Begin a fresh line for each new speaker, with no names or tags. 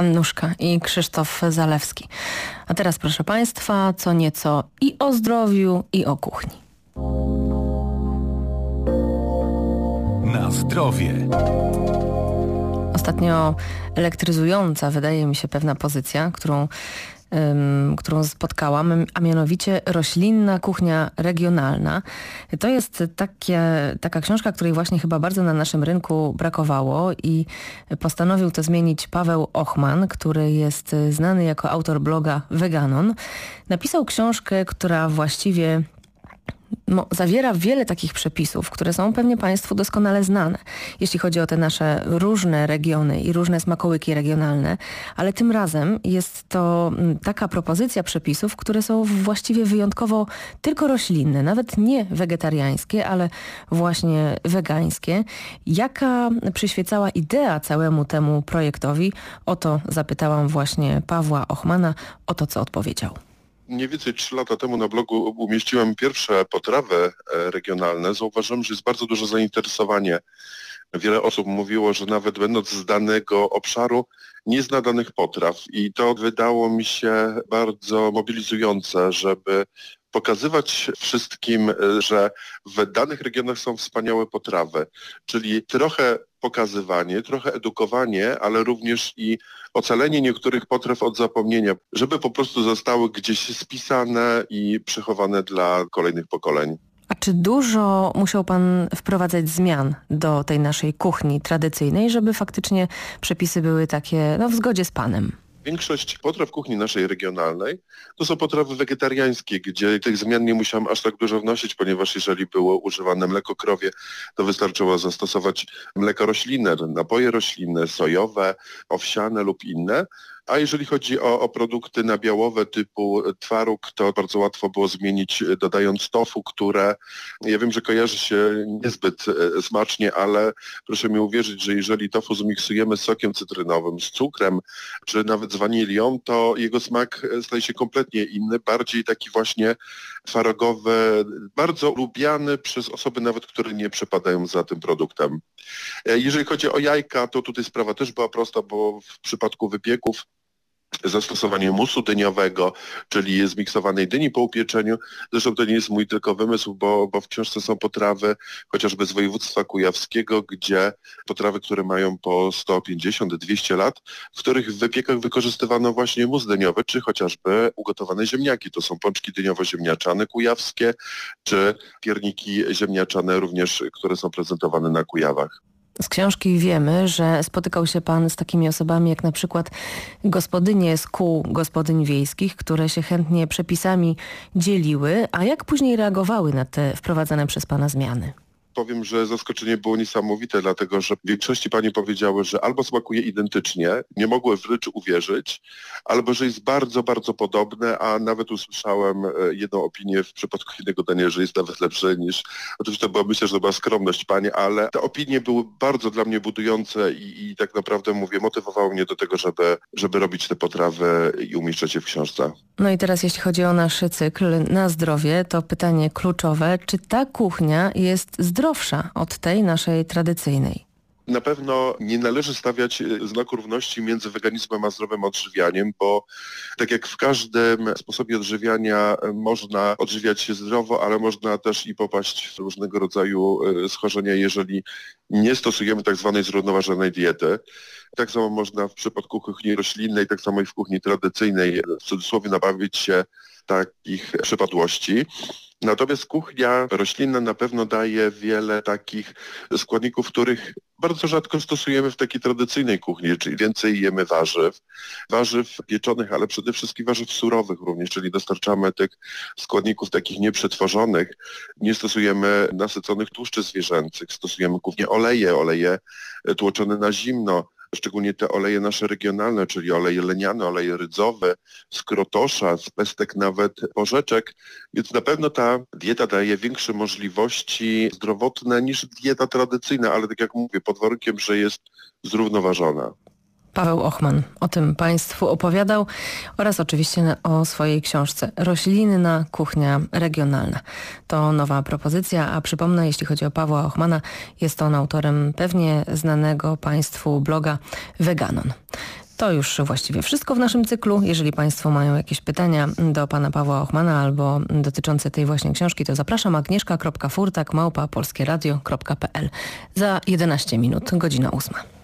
Annuszka i Krzysztof Zalewski. A teraz proszę Państwa, co nieco i o zdrowiu, i o kuchni.
Na zdrowie.
Ostatnio elektryzująca wydaje mi się pewna pozycja, którą którą spotkałam, a mianowicie Roślinna Kuchnia Regionalna. To jest takie, taka książka, której właśnie chyba bardzo na naszym rynku brakowało i postanowił to zmienić Paweł Ochman, który jest znany jako autor bloga Veganon. Napisał książkę, która właściwie zawiera wiele takich przepisów, które są pewnie Państwu doskonale znane, jeśli chodzi o te nasze różne regiony i różne smakołyki regionalne, ale tym razem jest to mm, taka propozycja przepisów, które są właściwie wyjątkowo tylko roślinne, nawet nie wegetariańskie, ale właśnie wegańskie. Jaka przyświecała idea całemu temu projektowi? O to zapytałam właśnie Pawła Ochmana, o to co odpowiedział
mniej więcej trzy lata temu na blogu umieściłem pierwsze potrawy e, regionalne. Zauważyłem, że jest bardzo duże zainteresowanie. Wiele osób mówiło, że nawet będąc z danego obszaru nie zna danych potraw i to wydało mi się bardzo mobilizujące, żeby pokazywać wszystkim, e, że w danych regionach są wspaniałe potrawy, czyli trochę pokazywanie, trochę edukowanie, ale również i ocalenie niektórych potraw od zapomnienia, żeby po prostu zostały gdzieś spisane i przechowane dla kolejnych pokoleń.
A czy dużo musiał Pan wprowadzać zmian do tej naszej kuchni tradycyjnej, żeby faktycznie przepisy były takie no, w zgodzie z Panem?
Większość potraw kuchni naszej regionalnej to są potrawy wegetariańskie, gdzie tych zmian nie musiałem aż tak dużo wnosić, ponieważ jeżeli było używane mleko krowie, to wystarczyło zastosować mleko roślinne, napoje roślinne, sojowe, owsiane lub inne, a jeżeli chodzi o, o, produkty nabiałowe typu twaróg, to bardzo łatwo było zmienić e, dodając tofu, które ja wiem, że kojarzy się niezbyt e, smacznie, ale proszę mi uwierzyć, że jeżeli tofu zmiksujemy z sokiem cytrynowym, z cukrem, czy nawet z wanilią, to jego smak e, staje się kompletnie inny, bardziej taki właśnie twarogowy, bardzo lubiany przez osoby nawet, które nie przepadają za tym produktem. Jeżeli chodzi o jajka, to tutaj sprawa też była prosta, bo w przypadku wypieków zastosowanie musu dyniowego, czyli zmiksowanej dyni po upieczeniu. Zresztą to nie jest mój tylko wymysł, bo, bo w książce są potrawy chociażby z województwa kujawskiego, gdzie potrawy, które mają po 150-200 lat, w których w wypiekach wykorzystywano właśnie mus dyniowy, czy chociażby ugotowane ziemniaki. To są pączki dyniowo-ziemniaczane kujawskie, czy pierniki ziemniaczane również, które są prezentowane na Kujawach.
Z książki wiemy, że spotykał się Pan z takimi osobami jak na przykład gospodynie z kół gospodyń wiejskich, które się chętnie przepisami dzieliły, a jak później reagowały na te wprowadzane przez Pana zmiany?
Powiem, że zaskoczenie było niesamowite, dlatego że w większości pani powiedziały, że albo smakuje identycznie, nie mogły wręcz uwierzyć, albo że jest bardzo, bardzo podobne, a nawet usłyszałem e, jedną opinię w przypadku jednego dania, że jest nawet lepsze niż, oczywiście to była, myślę, że to była skromność pani, ale te opinie były bardzo dla mnie budujące i, i tak naprawdę mówię, motywowały mnie do tego, żeby, żeby robić te potrawy i umieszczać je w książce.
No i teraz jeśli chodzi o nasz cykl na zdrowie, to pytanie kluczowe, czy ta kuchnia jest zdrowa? Zdrowsza od tej naszej tradycyjnej.
Na pewno nie należy stawiać e, znaku równości między weganizmem a zdrowym odżywianiem, bo tak jak w każdym sposobie odżywiania e, można odżywiać się zdrowo, ale można też i popaść w różnego rodzaju e, schorzenia, jeżeli nie stosujemy tak zwanej zrównoważonej diety. Tak samo można w przypadku kuchni roślinnej, tak samo i w kuchni tradycyjnej w cudzysłowie nabawić się takich przypadłości. Natomiast kuchnia roślinna na pewno daje wiele takich składników, których bardzo rzadko stosujemy w takiej tradycyjnej kuchni, czyli więcej jemy warzyw, warzyw pieczonych, ale przede wszystkim warzyw surowych również, czyli dostarczamy tych składników takich nieprzetworzonych, nie stosujemy nasyconych tłuszczy zwierzęcych, stosujemy głównie oleje, oleje tłoczone na zimno, szczególnie te oleje nasze regionalne, czyli oleje leniane, oleje rydzowe, z krotosza, z pestek nawet porzeczek, więc na pewno ta dieta daje większe możliwości zdrowotne niż dieta tradycyjna, ale tak jak mówię, pod warunkiem, że jest zrównoważona.
Paweł Ochman o tym Państwu opowiadał oraz oczywiście o swojej książce Roślinna kuchnia regionalna. To nowa propozycja, a przypomnę, jeśli chodzi o Pawła Ochmana, jest on autorem pewnie znanego Państwu bloga Veganon. To już właściwie wszystko w naszym cyklu. Jeżeli Państwo mają jakieś pytania do pana Pawła Ochmana albo dotyczące tej właśnie książki, to zapraszam agnieszka.furtak małpa polskieradio.pl za 11 minut, godzina ósma.